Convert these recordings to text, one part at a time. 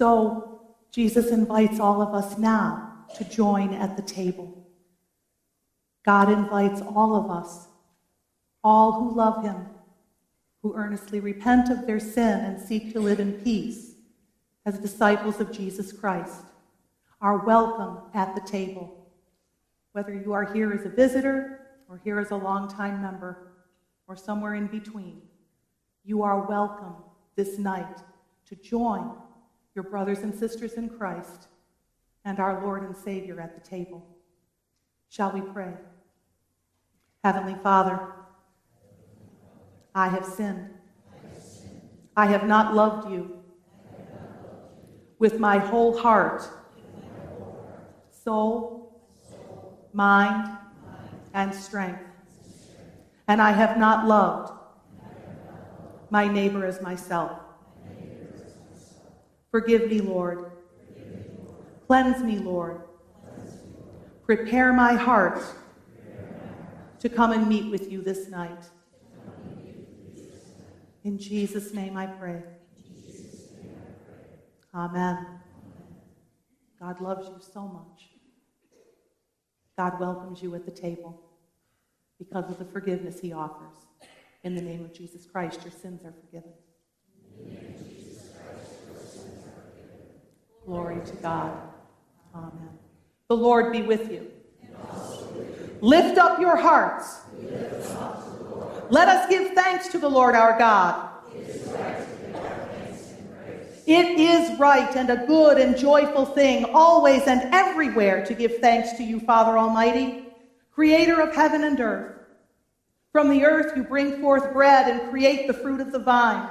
So Jesus invites all of us now to join at the table. God invites all of us, all who love him, who earnestly repent of their sin and seek to live in peace as disciples of Jesus Christ, are welcome at the table. Whether you are here as a visitor or here as a longtime member or somewhere in between, you are welcome this night to join your brothers and sisters in Christ and our Lord and Savior at the table. Shall we pray? Heavenly Father, I have sinned. I have not loved you with my whole heart, soul, mind, and strength. And I have not loved my neighbor as myself. Forgive me, Lord. Cleanse me, Lord. Prepare my heart to come and meet with you this night. In Jesus' name I pray. Amen. God loves you so much. God welcomes you at the table because of the forgiveness he offers. In the name of Jesus Christ, your sins are forgiven. Glory to God. Amen. The Lord be with you. Lift up your hearts. Let us give thanks to the Lord our God. It is right and a good and joyful thing, always and everywhere, to give thanks to you, Father Almighty, creator of heaven and earth. From the earth you bring forth bread and create the fruit of the vine.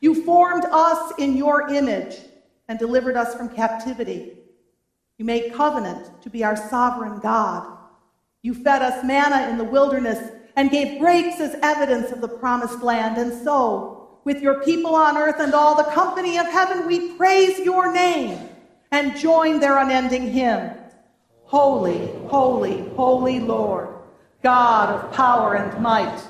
You formed us in your image and delivered us from captivity. You made covenant to be our sovereign God. You fed us manna in the wilderness and gave grapes as evidence of the promised land. And so, with your people on earth and all the company of heaven, we praise your name and join their unending hymn Holy, holy, holy Lord, God of power and might.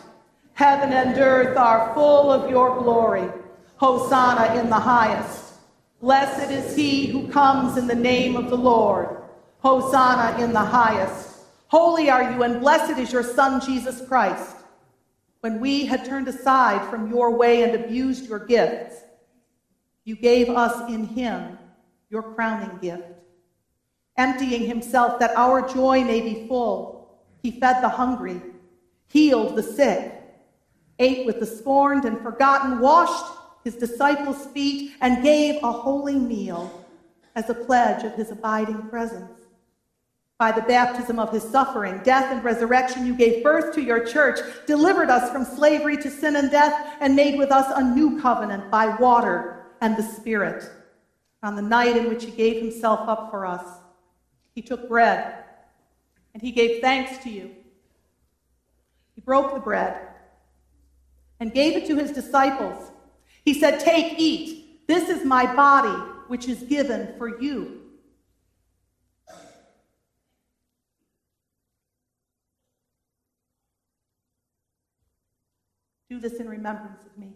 Heaven and earth are full of your glory. Hosanna in the highest. Blessed is he who comes in the name of the Lord. Hosanna in the highest. Holy are you, and blessed is your Son, Jesus Christ. When we had turned aside from your way and abused your gifts, you gave us in him your crowning gift. Emptying himself that our joy may be full, he fed the hungry, healed the sick, ate with the scorned and forgotten, washed his disciples' feet, and gave a holy meal as a pledge of his abiding presence. By the baptism of his suffering, death, and resurrection, you gave birth to your church, delivered us from slavery to sin and death, and made with us a new covenant by water and the Spirit. On the night in which he gave himself up for us, he took bread and he gave thanks to you. He broke the bread and gave it to his disciples he said, Take, eat. This is my body, which is given for you. Do this in remembrance of me.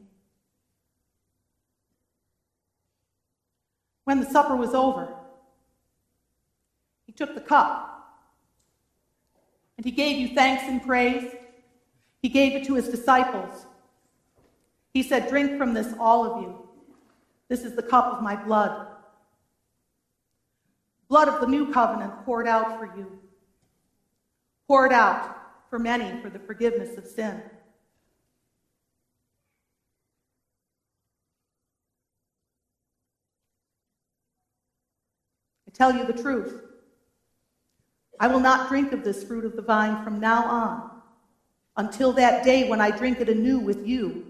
When the supper was over, he took the cup and he gave you thanks and praise. He gave it to his disciples. He said, Drink from this, all of you. This is the cup of my blood. Blood of the new covenant poured out for you, poured out for many for the forgiveness of sin. I tell you the truth. I will not drink of this fruit of the vine from now on until that day when I drink it anew with you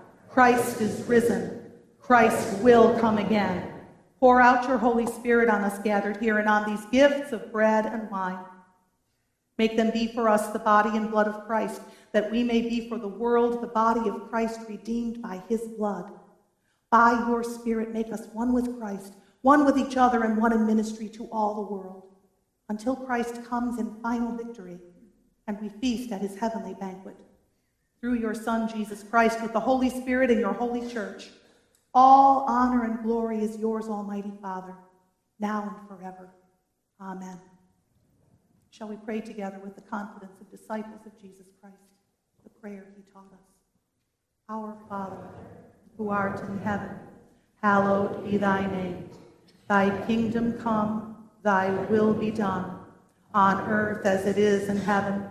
Christ is risen. Christ will come again. Pour out your Holy Spirit on us gathered here and on these gifts of bread and wine. Make them be for us the body and blood of Christ, that we may be for the world the body of Christ redeemed by his blood. By your Spirit, make us one with Christ, one with each other, and one in ministry to all the world, until Christ comes in final victory and we feast at his heavenly banquet. Through your Son, Jesus Christ, with the Holy Spirit and your holy church, all honor and glory is yours, Almighty Father, now and forever. Amen. Shall we pray together with the confidence of disciples of Jesus Christ, the prayer he taught us? Our Father, who art in heaven, hallowed be thy name. Thy kingdom come, thy will be done, on earth as it is in heaven.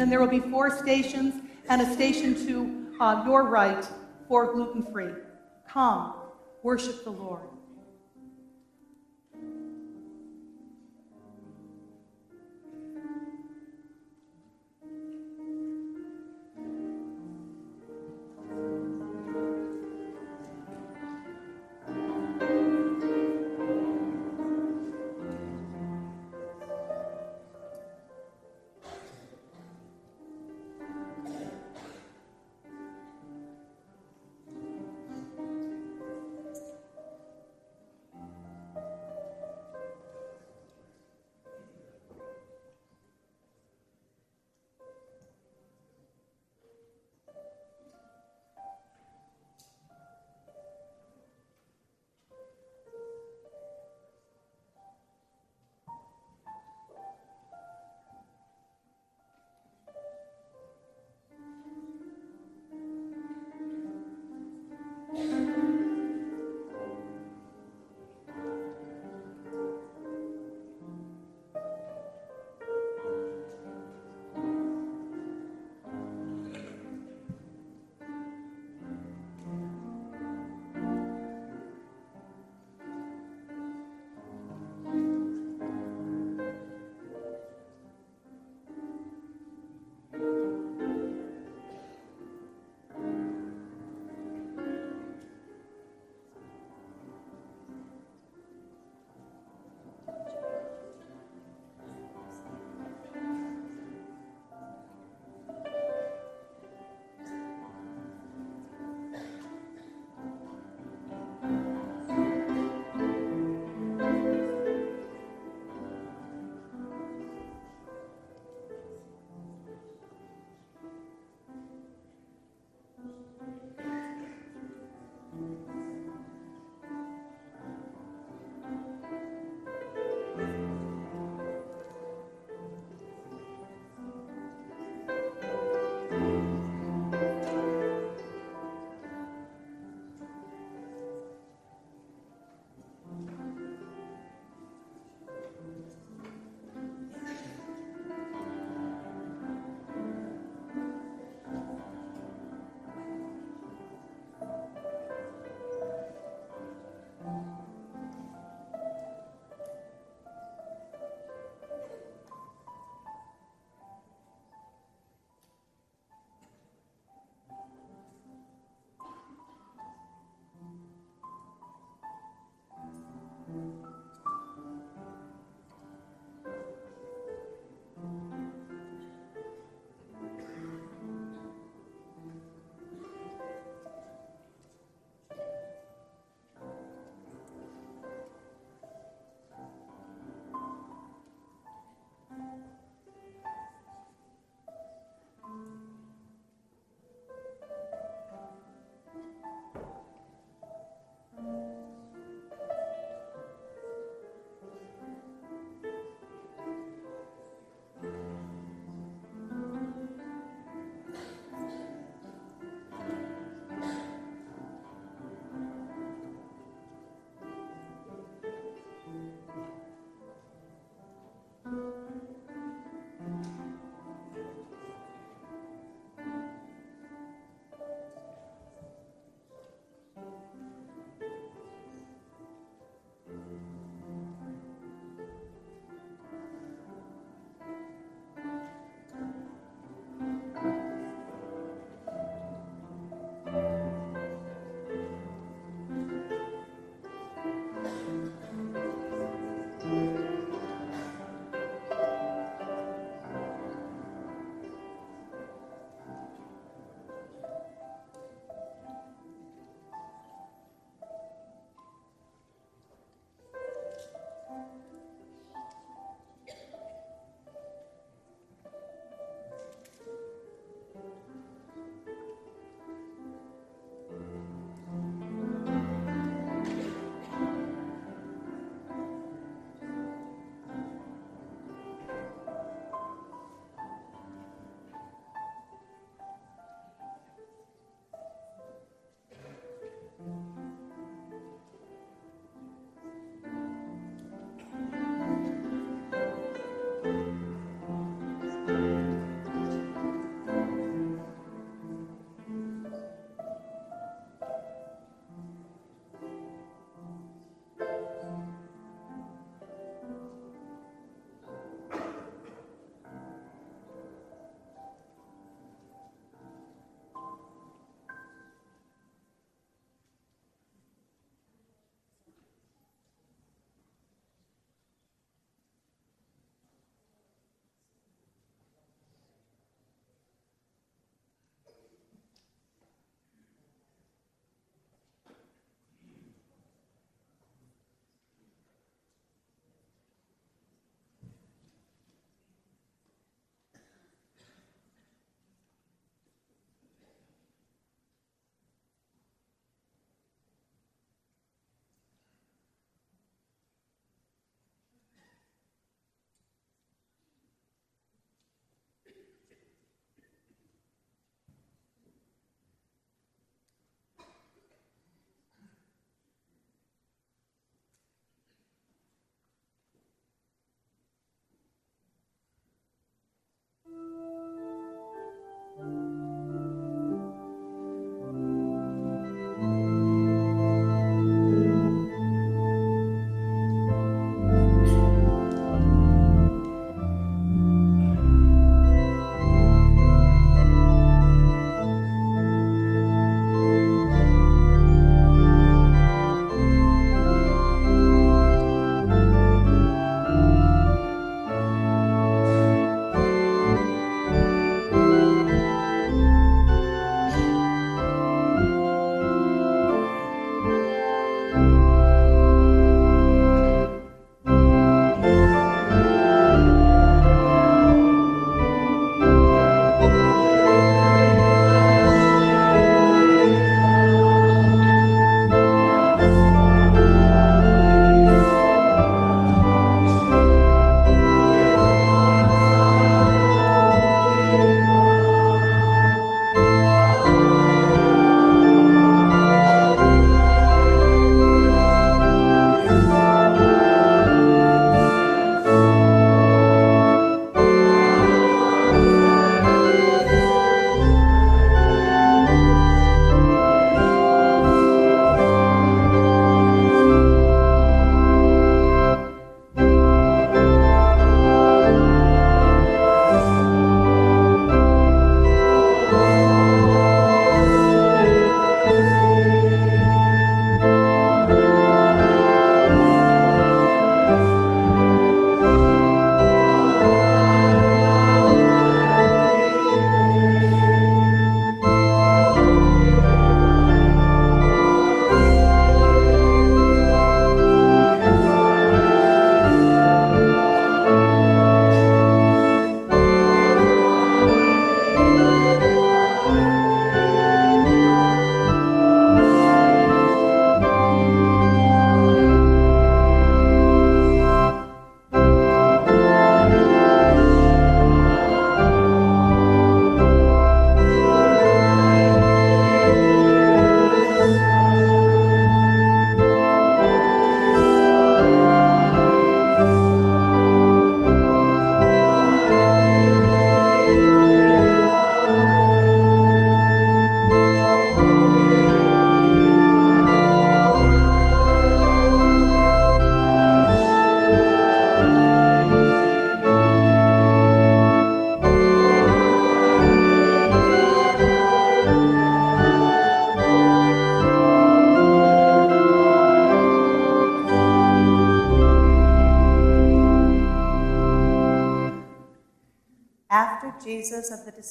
And there will be four stations and a station to uh, your right for gluten free. Come, worship the Lord.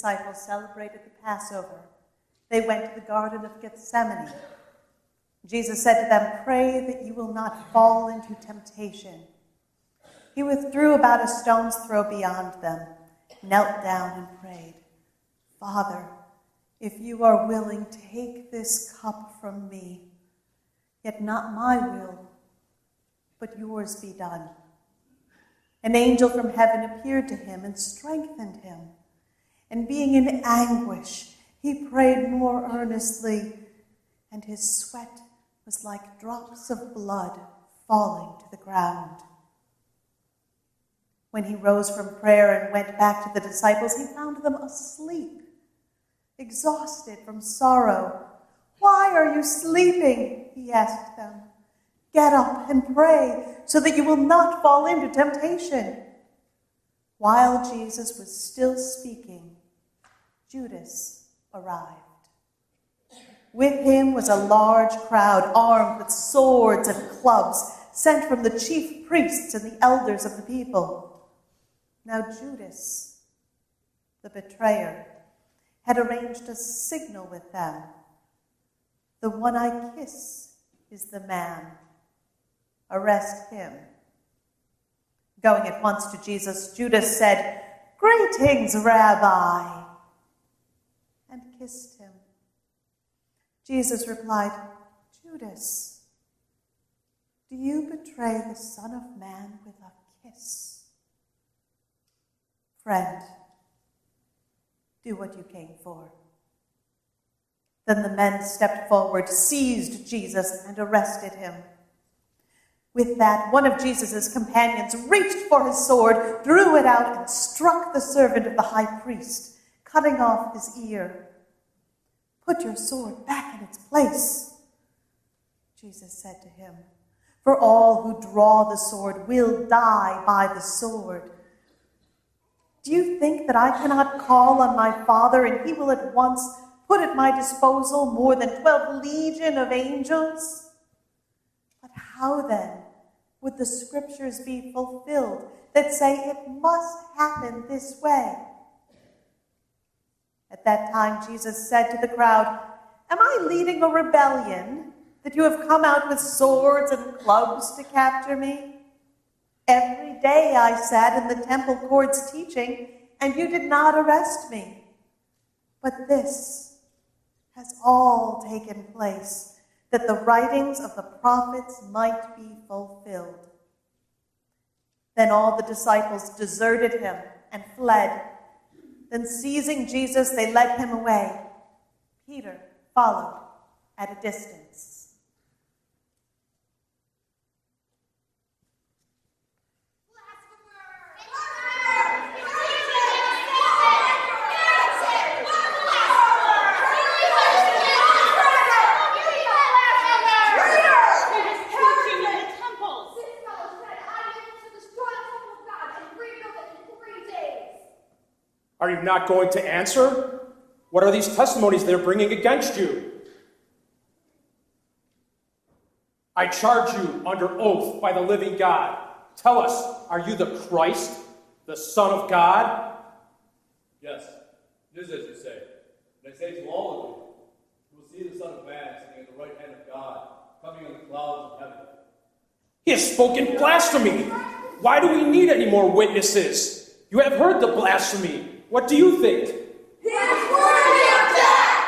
Disciples celebrated the Passover, they went to the Garden of Gethsemane. Jesus said to them, Pray that you will not fall into temptation. He withdrew about a stone's throw beyond them, knelt down, and prayed, Father, if you are willing, take this cup from me. Yet not my will, but yours be done. An angel from heaven appeared to him and strengthened him. And being in anguish, he prayed more earnestly, and his sweat was like drops of blood falling to the ground. When he rose from prayer and went back to the disciples, he found them asleep, exhausted from sorrow. Why are you sleeping? He asked them. Get up and pray so that you will not fall into temptation. While Jesus was still speaking, Judas arrived. With him was a large crowd armed with swords and clubs sent from the chief priests and the elders of the people. Now, Judas, the betrayer, had arranged a signal with them. The one I kiss is the man arrest him. Going at once to Jesus, Judas said, Greetings, Rabbi, kissed him. Jesus replied, Judas, do you betray the Son of Man with a kiss? Friend, do what you came for. Then the men stepped forward, seized Jesus, and arrested him. With that, one of Jesus' companions reached for his sword, drew it out, and struck the servant of the high priest, cutting off his ear. Put your sword back in its place, Jesus said to him. For all who draw the sword will die by the sword. Do you think that I cannot call on my Father and he will at once put at my disposal more than twelve legion of angels? But how then would the scriptures be fulfilled that say it must happen this way? At that time, Jesus said to the crowd, Am I leading a rebellion that you have come out with swords and clubs to capture me? Every day I sat in the temple courts teaching, and you did not arrest me. But this has all taken place that the writings of the prophets might be fulfilled. Then all the disciples deserted him and fled. Then, seizing Jesus, they led him away. Peter followed at a distance. Not going to answer? What are these testimonies they're bringing against you? I charge you under oath by the living God. Tell us, are you the Christ, the Son of God? Yes, it is as you say. And I say to all of you, you will see the Son of Man sitting at the right hand of God, coming on the clouds of heaven. He has spoken blasphemy. Why do we need any more witnesses? You have heard the blasphemy. What do you think? He is worthy of death!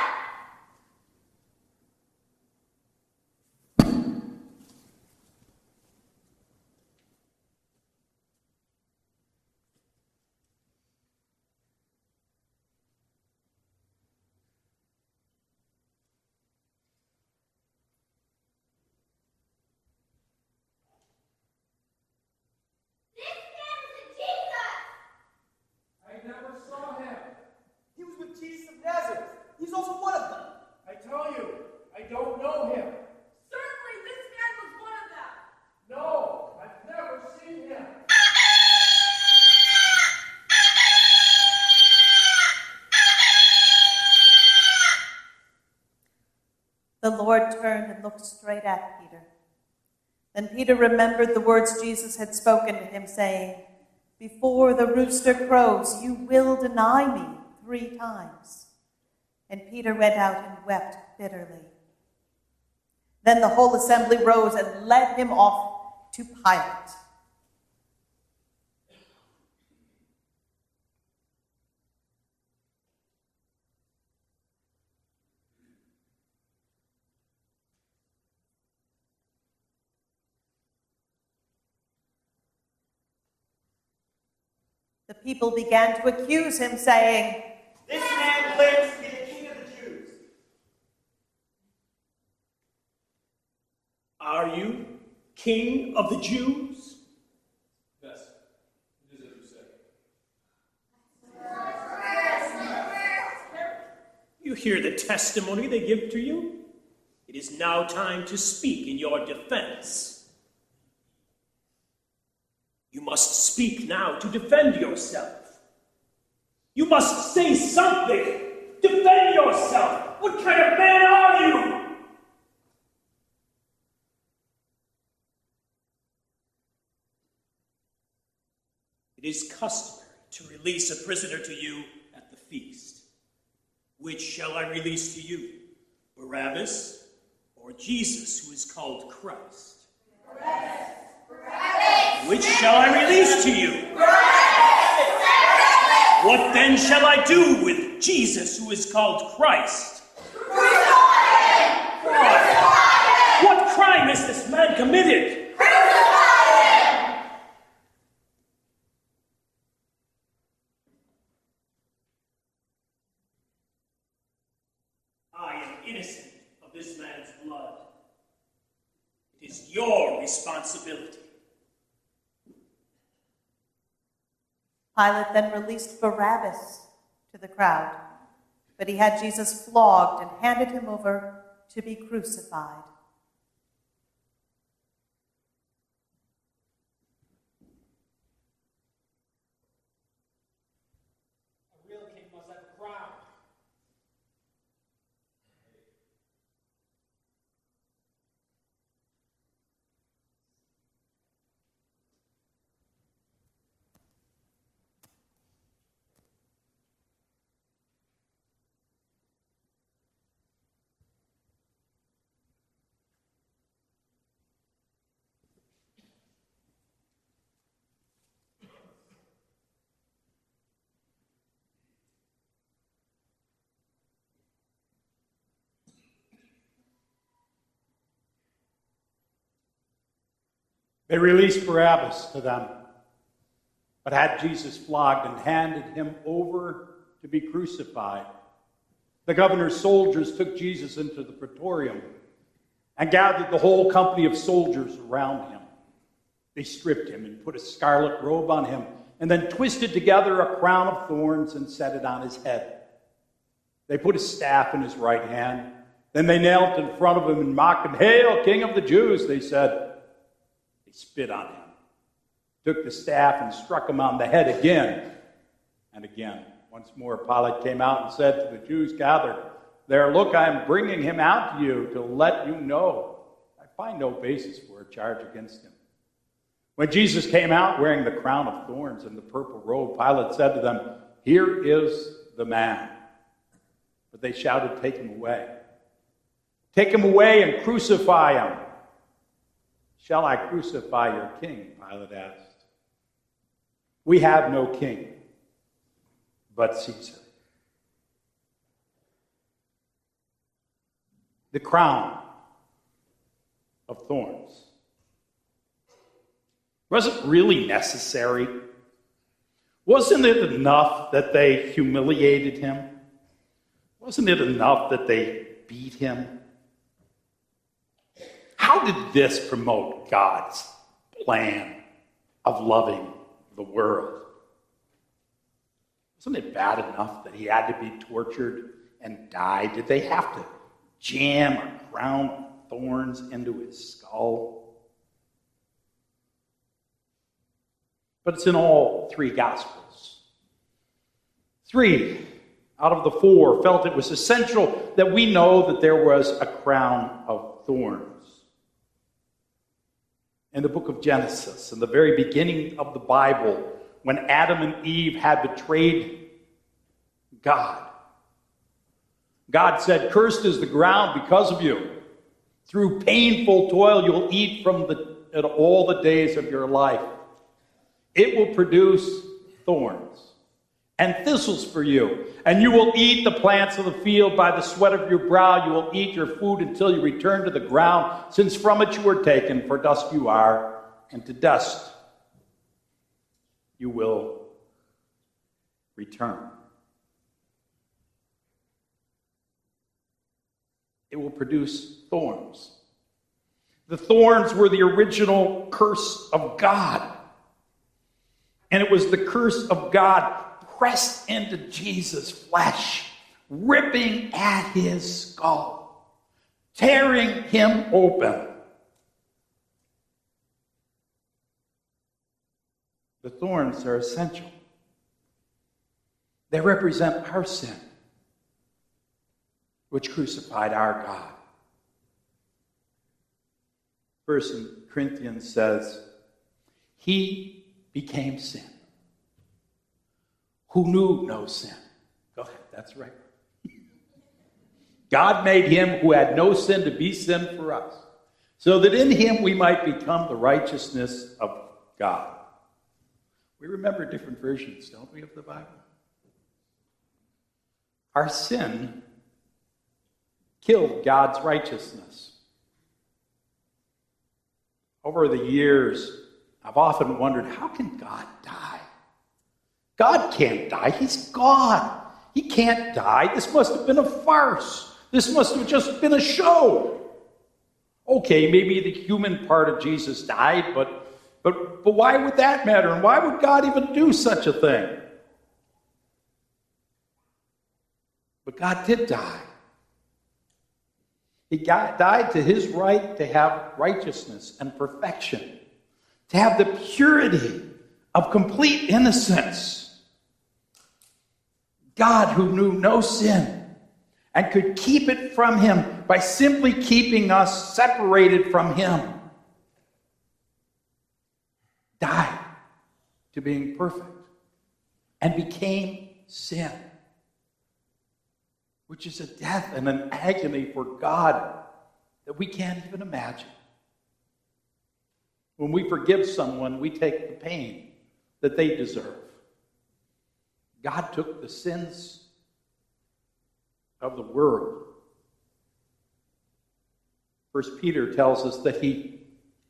This man is Jesus! I never saw him. He was with Jesus of Nazareth. He's also one of them. I tell you, I don't know him. Certainly, this man was one of them. No, I've never seen him. The Lord turned and looked straight at Peter. Then Peter remembered the words Jesus had spoken to him, saying, Before the rooster crows, you will deny me three times. And Peter went out and wept bitterly. Then the whole assembly rose and led him off to Pilate. The people began to accuse him, saying, This man claims to be the king of the Jews. Are you king of the Jews? Yes, it is as you say. You hear the testimony they give to you? It is now time to speak in your defense. You must speak now to defend yourself. You must say something. Defend yourself. What kind of man are you? It is customary to release a prisoner to you at the feast. Which shall I release to you? Barabbas or Jesus, who is called Christ? Barabbas. Which shall I release to you? What then shall I do with Jesus, who is called Christ? What crime has this man committed? I am innocent of this man's blood. It is your responsibility. Pilate then released Barabbas to the crowd, but he had Jesus flogged and handed him over to be crucified. They released Barabbas to them, but had Jesus flogged and handed him over to be crucified. The governor's soldiers took Jesus into the praetorium and gathered the whole company of soldiers around him. They stripped him and put a scarlet robe on him, and then twisted together a crown of thorns and set it on his head. They put a staff in his right hand. Then they knelt in front of him and mocked him. Hail, King of the Jews, they said. Spit on him, took the staff and struck him on the head again and again. Once more, Pilate came out and said to the Jews gathered there, Look, I am bringing him out to you to let you know. I find no basis for a charge against him. When Jesus came out wearing the crown of thorns and the purple robe, Pilate said to them, Here is the man. But they shouted, Take him away. Take him away and crucify him. Shall I crucify your king? Pilate asked. We have no king but Caesar. The crown of thorns. Was it really necessary? Wasn't it enough that they humiliated him? Wasn't it enough that they beat him? How did this promote God's plan of loving the world? Wasn't it bad enough that he had to be tortured and die? Did they have to jam a crown of thorns into his skull? But it's in all three Gospels. Three out of the four felt it was essential that we know that there was a crown of thorns. In the book of Genesis, in the very beginning of the Bible, when Adam and Eve had betrayed God. God said, Cursed is the ground because of you. Through painful toil, you'll eat from the, all the days of your life. It will produce thorns and thistles for you. And you will eat the plants of the field by the sweat of your brow. You will eat your food until you return to the ground, since from it you were taken, for dust you are, and to dust you will return. It will produce thorns. The thorns were the original curse of God. And it was the curse of God pressed into Jesus' flesh, ripping at his skull, tearing him open. The thorns are essential. They represent our sin, which crucified our God. First Corinthians says, He became sin who knew no sin. Go ahead, that's right. God made him who had no sin to be sin for us, so that in him we might become the righteousness of God. We remember different versions, don't we, of the Bible? Our sin killed God's righteousness. Over the years, I've often wondered how can God die? God can't die. He's God. He can't die. This must have been a farce. This must have just been a show. Okay, maybe the human part of Jesus died, but but but why would that matter? And why would God even do such a thing? But God did die. He got, died to his right to have righteousness and perfection, to have the purity of complete innocence. God who knew no sin and could keep it from him by simply keeping us separated from him, died to being perfect and became sin, which is a death and an agony for God that we can't even imagine. When we forgive someone, we take the pain that they deserve. God took the sins of the world. First Peter tells us that he,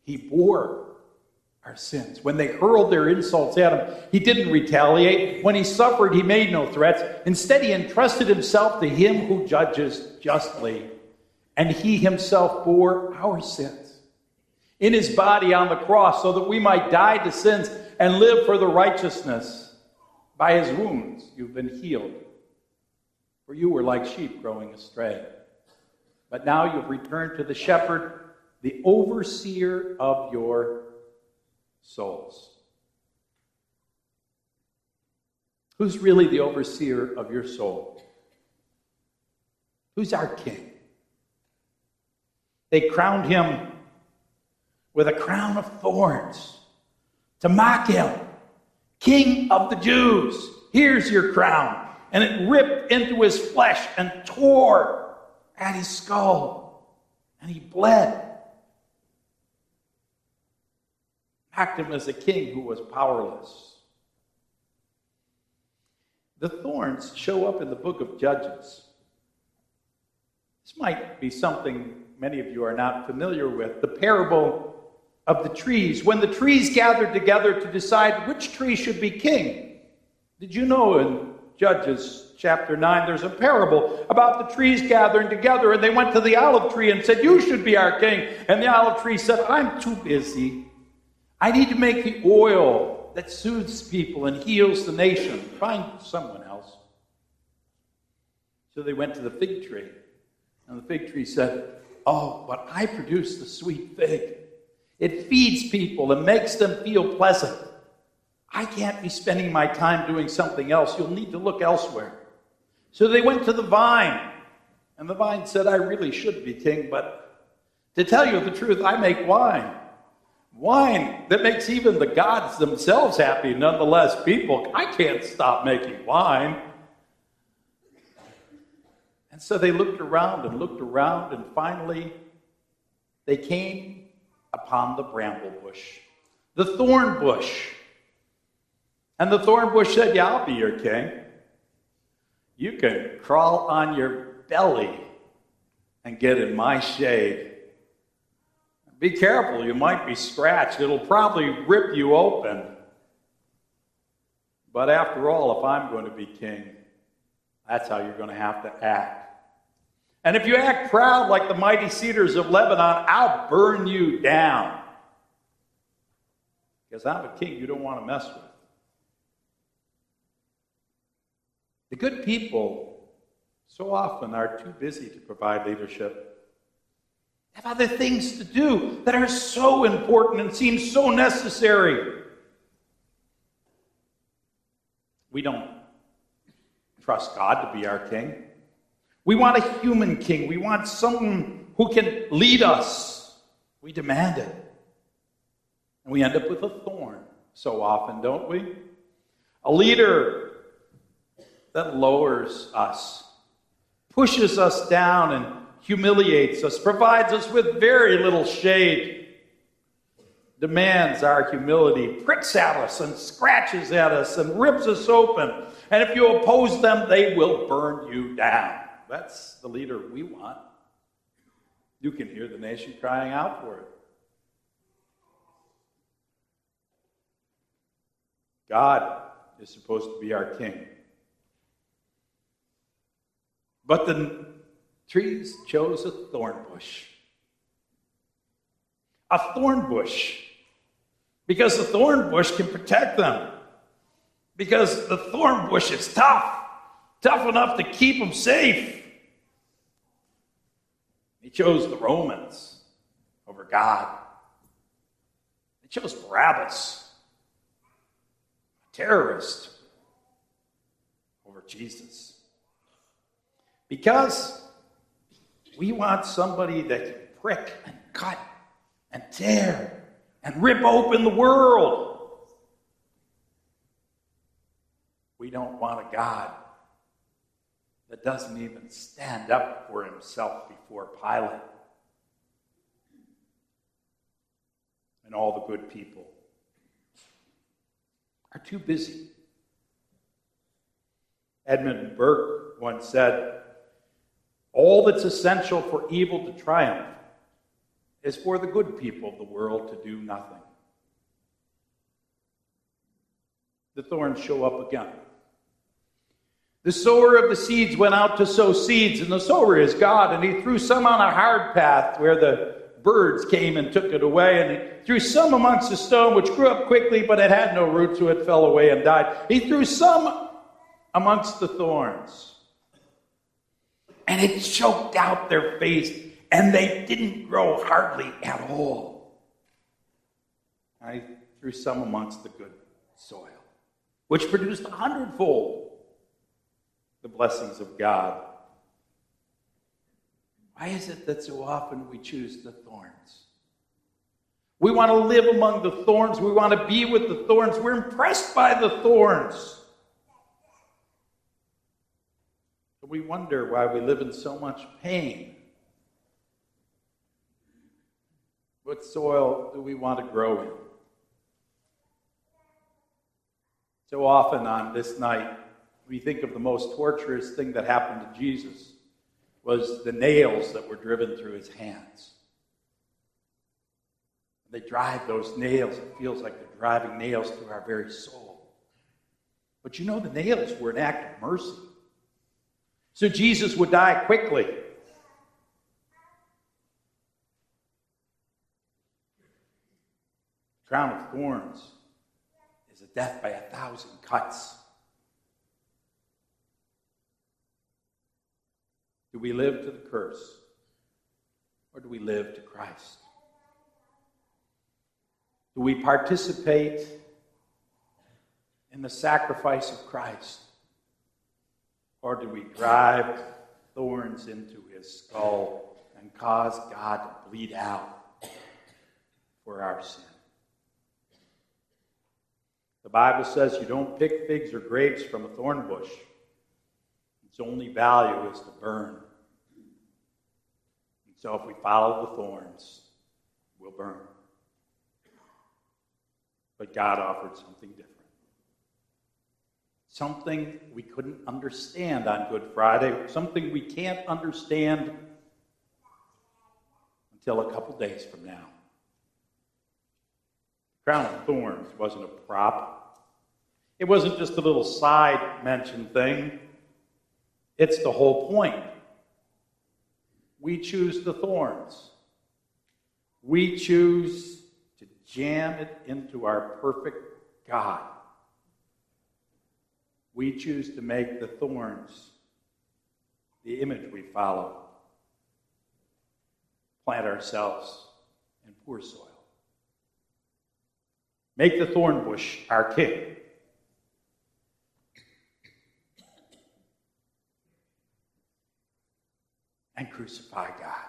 he bore our sins. When they hurled their insults at him, he didn't retaliate. When he suffered, he made no threats. Instead, he entrusted himself to him who judges justly, and he himself bore our sins in his body on the cross so that we might die to sins and live for the righteousness by his wounds you've been healed. For you were like sheep growing astray. But now you've returned to the shepherd, the overseer of your souls. Who's really the overseer of your soul? Who's our king? They crowned him with a crown of thorns to mock him King of the Jews, here's your crown. And it ripped into his flesh and tore at his skull. And he bled. Mocked him as a king who was powerless. The thorns show up in the book of Judges. This might be something many of you are not familiar with. The parable of the trees, when the trees gathered together to decide which tree should be king. Did you know in Judges chapter 9, there's a parable about the trees gathering together, and they went to the olive tree and said, You should be our king. And the olive tree said, I'm too busy. I need to make the oil that soothes people and heals the nation. Find someone else. So they went to the fig tree. And the fig tree said, Oh, but I produce the sweet fig. It feeds people and makes them feel pleasant. I can't be spending my time doing something else. You'll need to look elsewhere. So they went to the vine. And the vine said, I really should be king, but to tell you the truth, I make wine. Wine that makes even the gods themselves happy, nonetheless, people, I can't stop making wine. And so they looked around and looked around, and finally they came upon the bramble bush, the thorn bush. And the thorn bush said, Yeah, I'll be your king. You can crawl on your belly and get in my shade. Be careful, you might be scratched. It'll probably rip you open. But after all, if I'm going to be king, that's how you're going to have to act. And if you act proud like the mighty cedars of Lebanon, I'll burn you down. Because I'm a king you don't want to mess with. The good people so often are too busy to provide leadership. Have other things to do that are so important and seem so necessary. We don't trust God to be our king. We want a human king. We want someone who can lead us. We demand it. And we end up with a thorn so often, don't we? A leader that lowers us, pushes us down, and humiliates us, provides us with very little shade, demands our humility, pricks at us, and scratches at us, and rips us open. And if you oppose them, they will burn you down. That's the leader we want. You can hear the nation crying out for it. God is supposed to be our king. But the trees chose a thorn bush. A thorn bush. Because the thorn bush can protect them. Because the thorn bush is tough, tough enough to keep them safe. He chose the Romans over God. He chose Barabbas, a terrorist, over Jesus. Because we want somebody that can prick and cut and tear and rip open the world. We don't want a God that doesn't even stand up for himself before Pilate and all the good people are too busy. Edmund Burke once said, all that's essential for evil to triumph is for the good people of the world to do nothing. The thorns show up again. The sower of the seeds went out to sow seeds, and the sower is God, and he threw some on a hard path where the birds came and took it away, and he threw some amongst the stone, which grew up quickly, but it had no root, so it fell away and died. He threw some amongst the thorns and it choked out their face, and they didn't grow hardly at all. I threw some amongst the good soil, which produced a hundredfold the blessings of God. Why is it that so often we choose the thorns? We want to live among the thorns. We want to be with the thorns. We're impressed by the thorns. we wonder why we live in so much pain. What soil do we want to grow in? So often on this night, we think of the most torturous thing that happened to Jesus was the nails that were driven through his hands. They drive those nails. It feels like they're driving nails through our very soul. But you know, the nails were an act of mercy. So Jesus would die quickly. Crown of thorns is a death by a thousand cuts. Do we live to the curse or do we live to Christ? Do we participate in the sacrifice of Christ? Or do we drive thorns into his skull and cause God to bleed out for our sin? The Bible says you don't pick figs or grapes from a thorn bush. Its only value is to burn. So if we follow the thorns, we'll burn. But God offered something different. Something we couldn't understand on Good Friday, something we can't understand until a couple days from now. The Crown of Thorns wasn't a prop. It wasn't just a little side mention thing. It's the whole point. We choose the thorns. We choose to jam it into our perfect God. We choose to make the thorns the image we follow. Plant ourselves in poor soil. Make the thorn bush our king. And crucify God.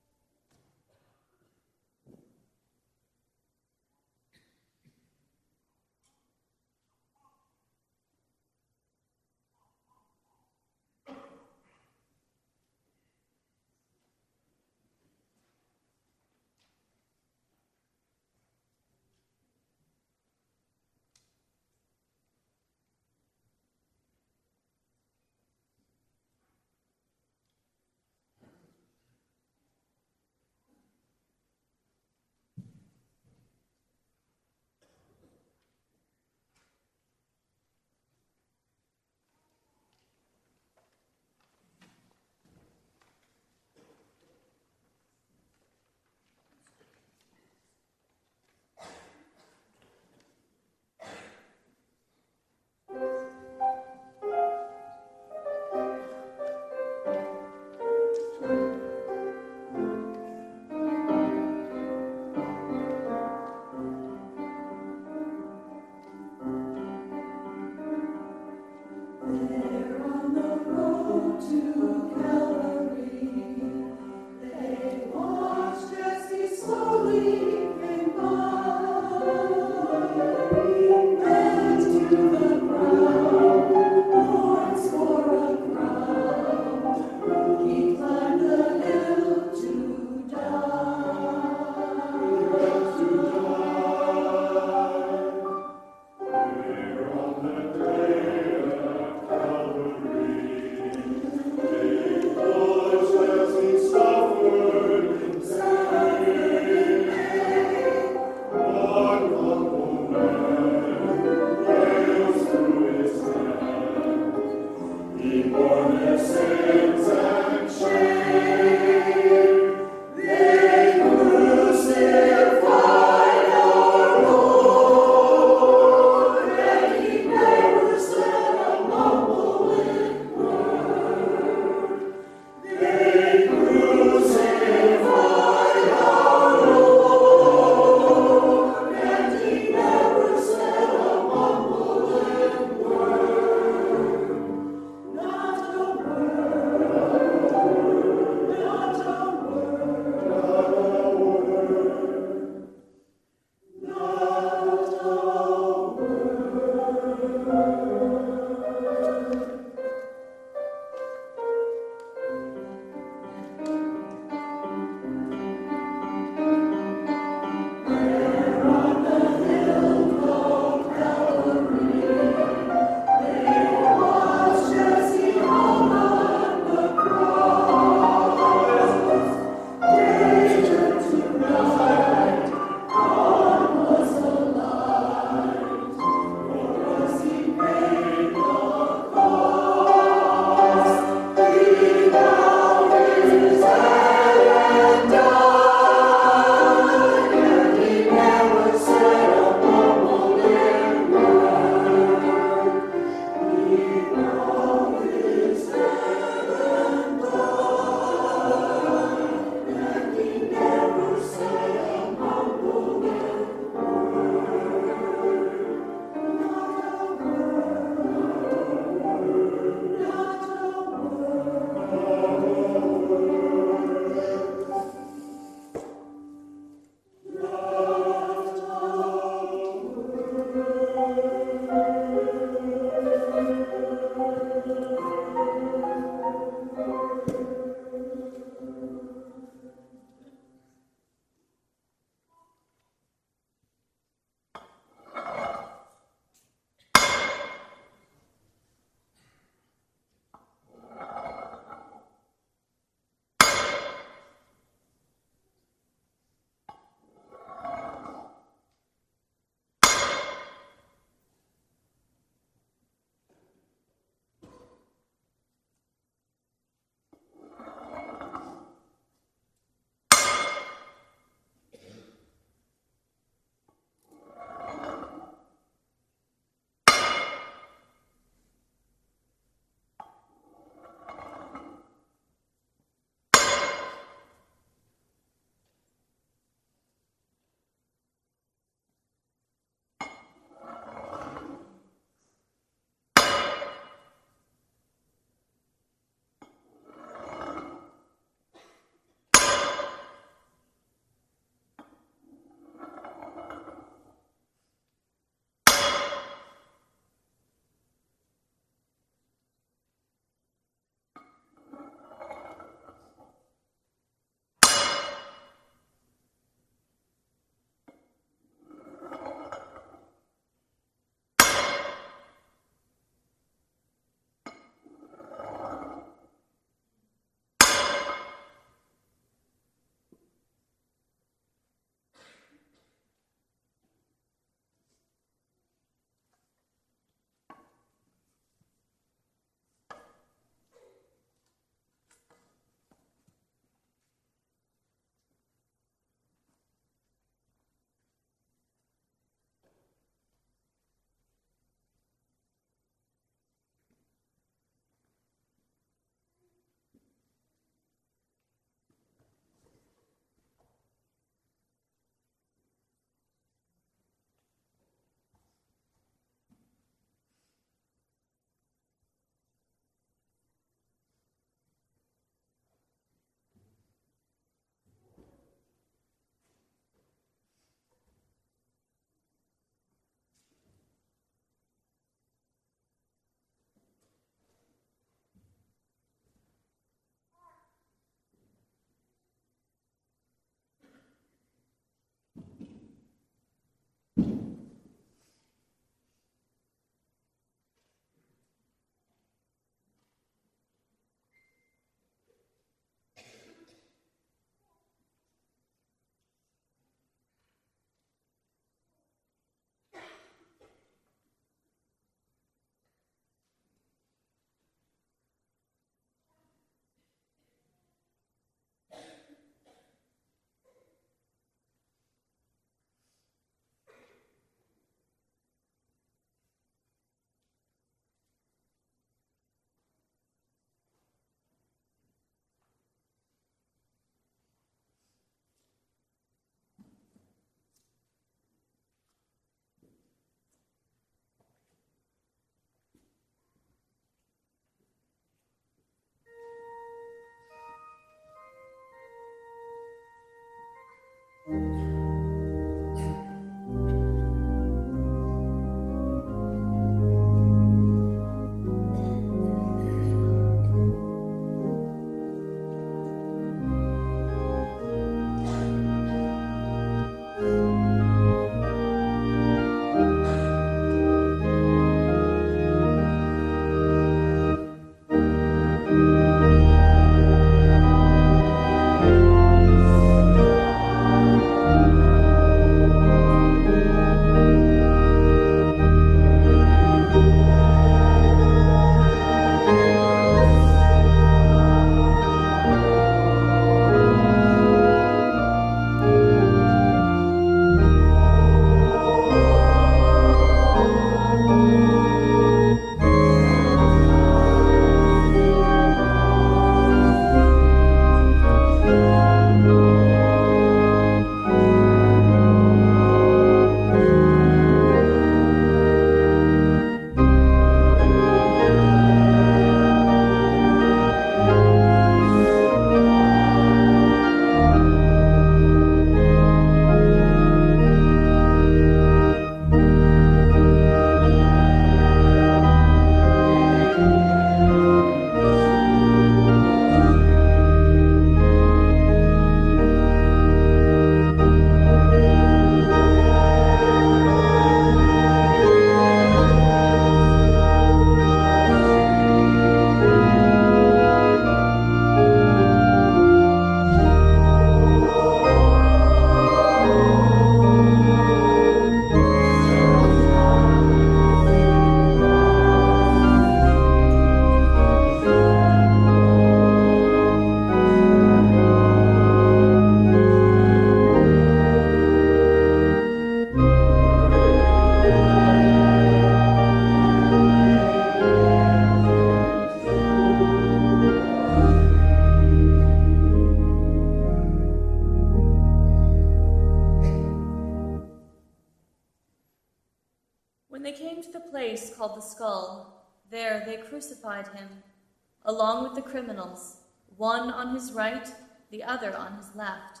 On his right, the other on his left.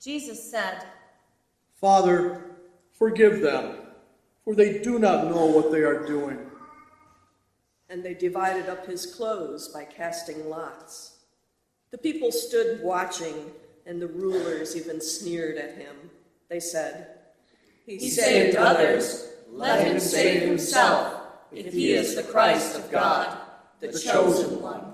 Jesus said, Father, forgive them, for they do not know what they are doing. And they divided up his clothes by casting lots. The people stood watching, and the rulers even sneered at him. They said, He saved others. Let him save himself, if he is the Christ of God, the chosen one.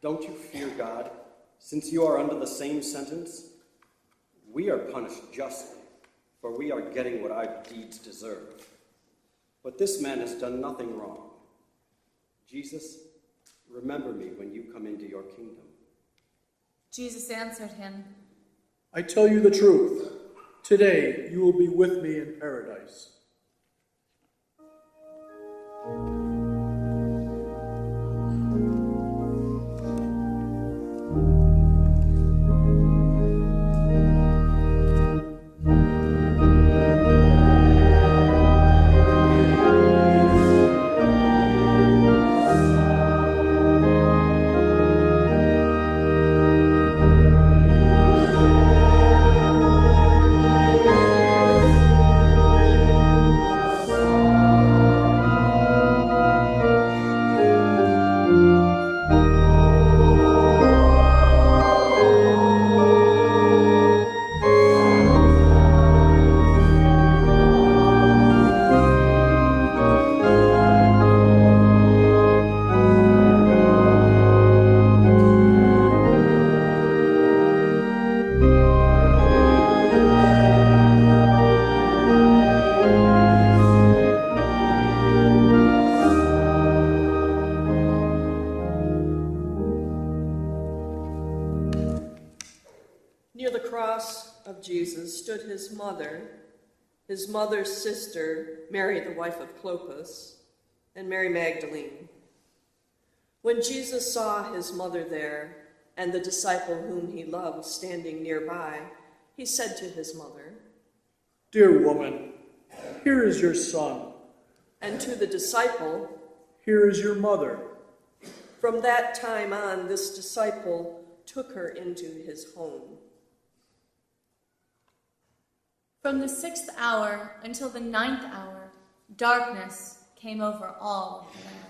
Don't you fear God, since you are under the same sentence? We are punished justly, for we are getting what our deeds deserve. But this man has done nothing wrong. Jesus, remember me when you come into your kingdom. Jesus answered him, I tell you the truth. Today you will be with me in paradise. His mother's sister, Mary, the wife of Clopas, and Mary Magdalene. When Jesus saw his mother there and the disciple whom he loved standing nearby, he said to his mother, Dear woman, here is your son. And to the disciple, Here is your mother. From that time on, this disciple took her into his home. From the sixth hour until the ninth hour, darkness came over all the land.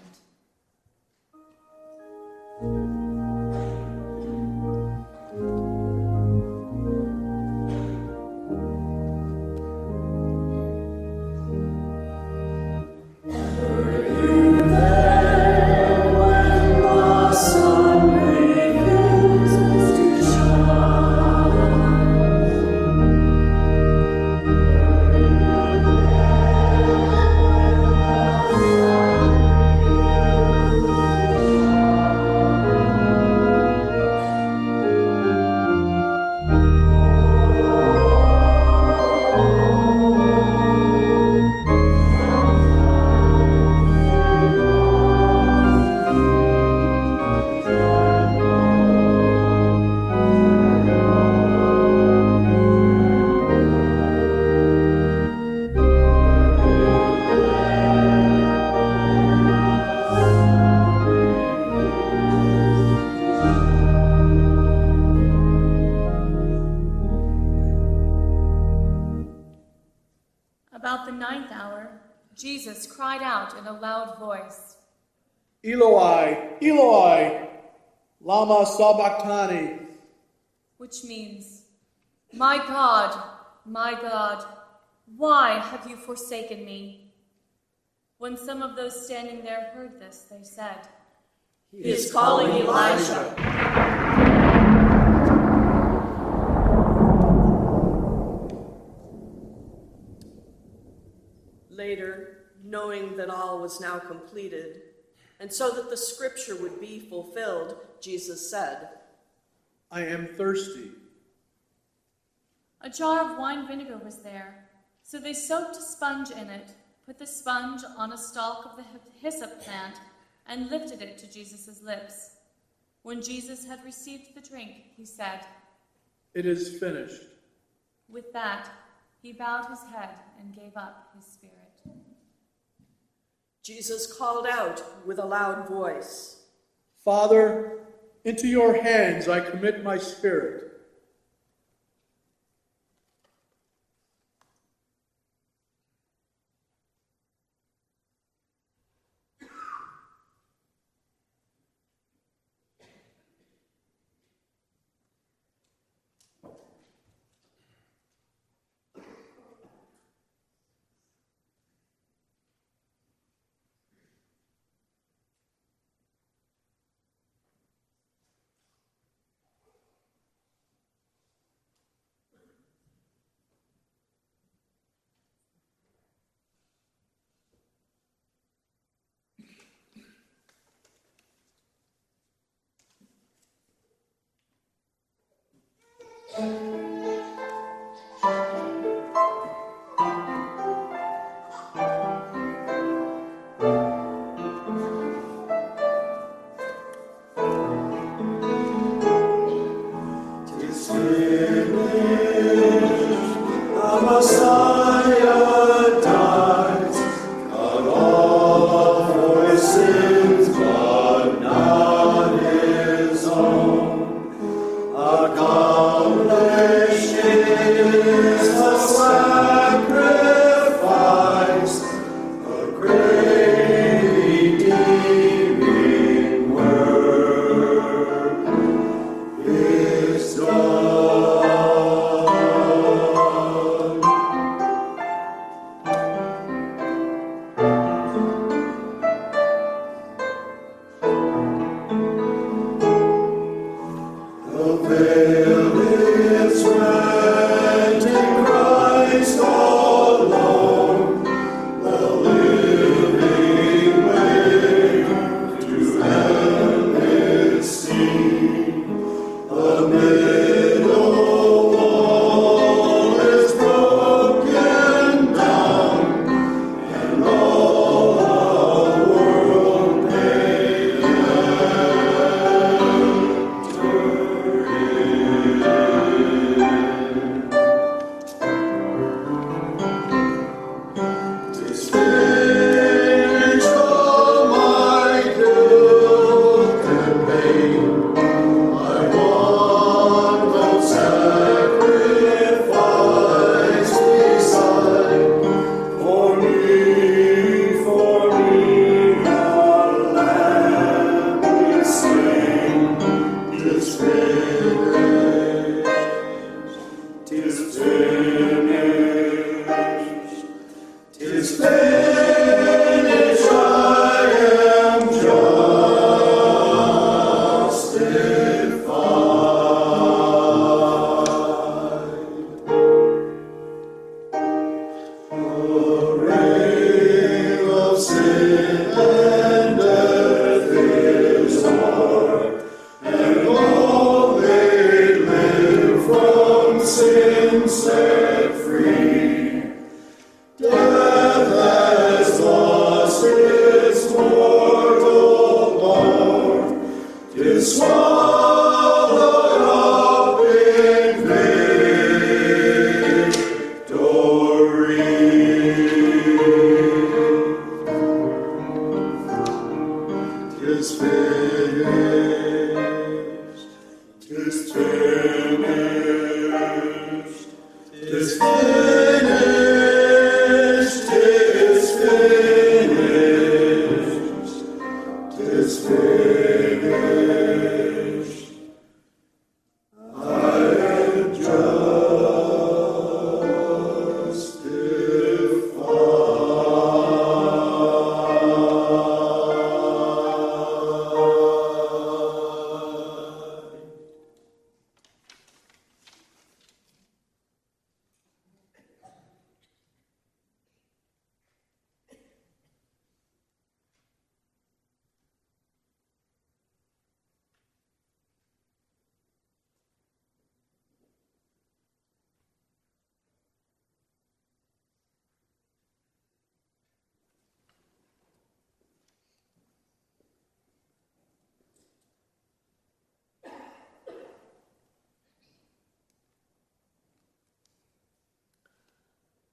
Standing there heard this, they said, He is calling Elijah. Later, knowing that all was now completed, and so that the scripture would be fulfilled, Jesus said, I am thirsty. A jar of wine vinegar was there, so they soaked a sponge in it, put the sponge on a stalk of the hyssop plant, and lifted it to Jesus' lips. When Jesus had received the drink, he said, It is finished. With that, he bowed his head and gave up his spirit. Jesus called out with a loud voice, Father, into your hands I commit my spirit.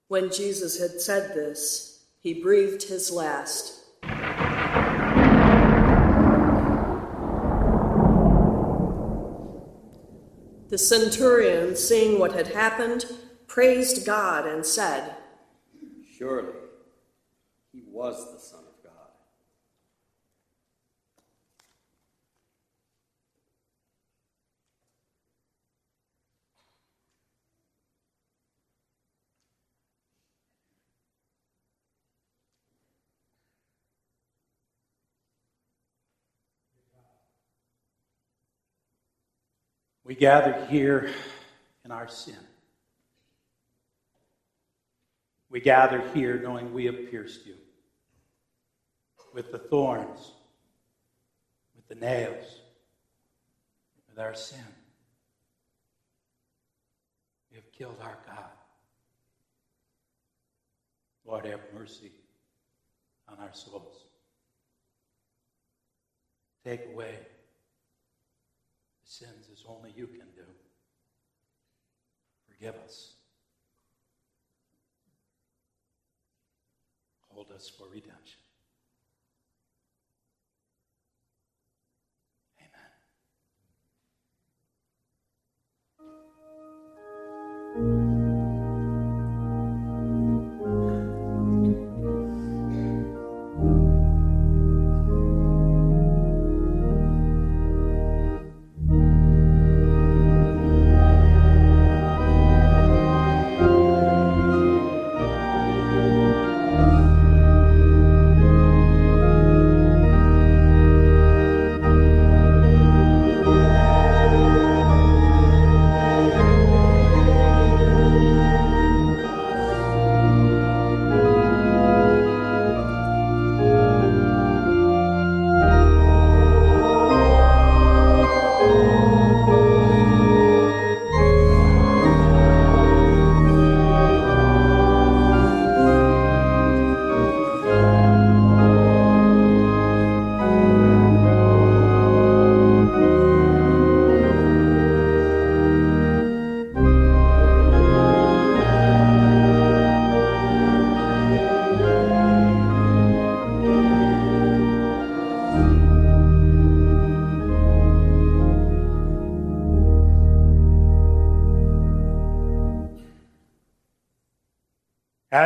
When Jesus had said this, he breathed his last. The centurion, seeing what had happened, praised God and said, Surely he was the Son of God. We gather here in our sin. We gather here knowing we have pierced you with the thorns, with the nails, with our sin. We have killed our God. Lord, have mercy on our souls. Take away sins as only you can do. Forgive us. Hold us for redemption.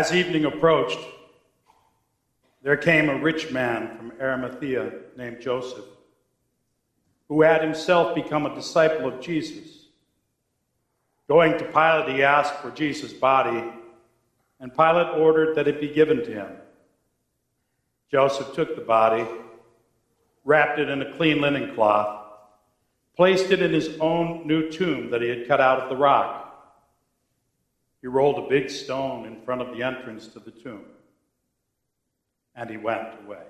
As evening approached, there came a rich man from Arimathea named Joseph, who had himself become a disciple of Jesus. Going to Pilate, he asked for Jesus' body, and Pilate ordered that it be given to him. Joseph took the body, wrapped it in a clean linen cloth, placed it in his own new tomb that he had cut out of the rock. He rolled a big stone in front of the entrance to the tomb, and he went away.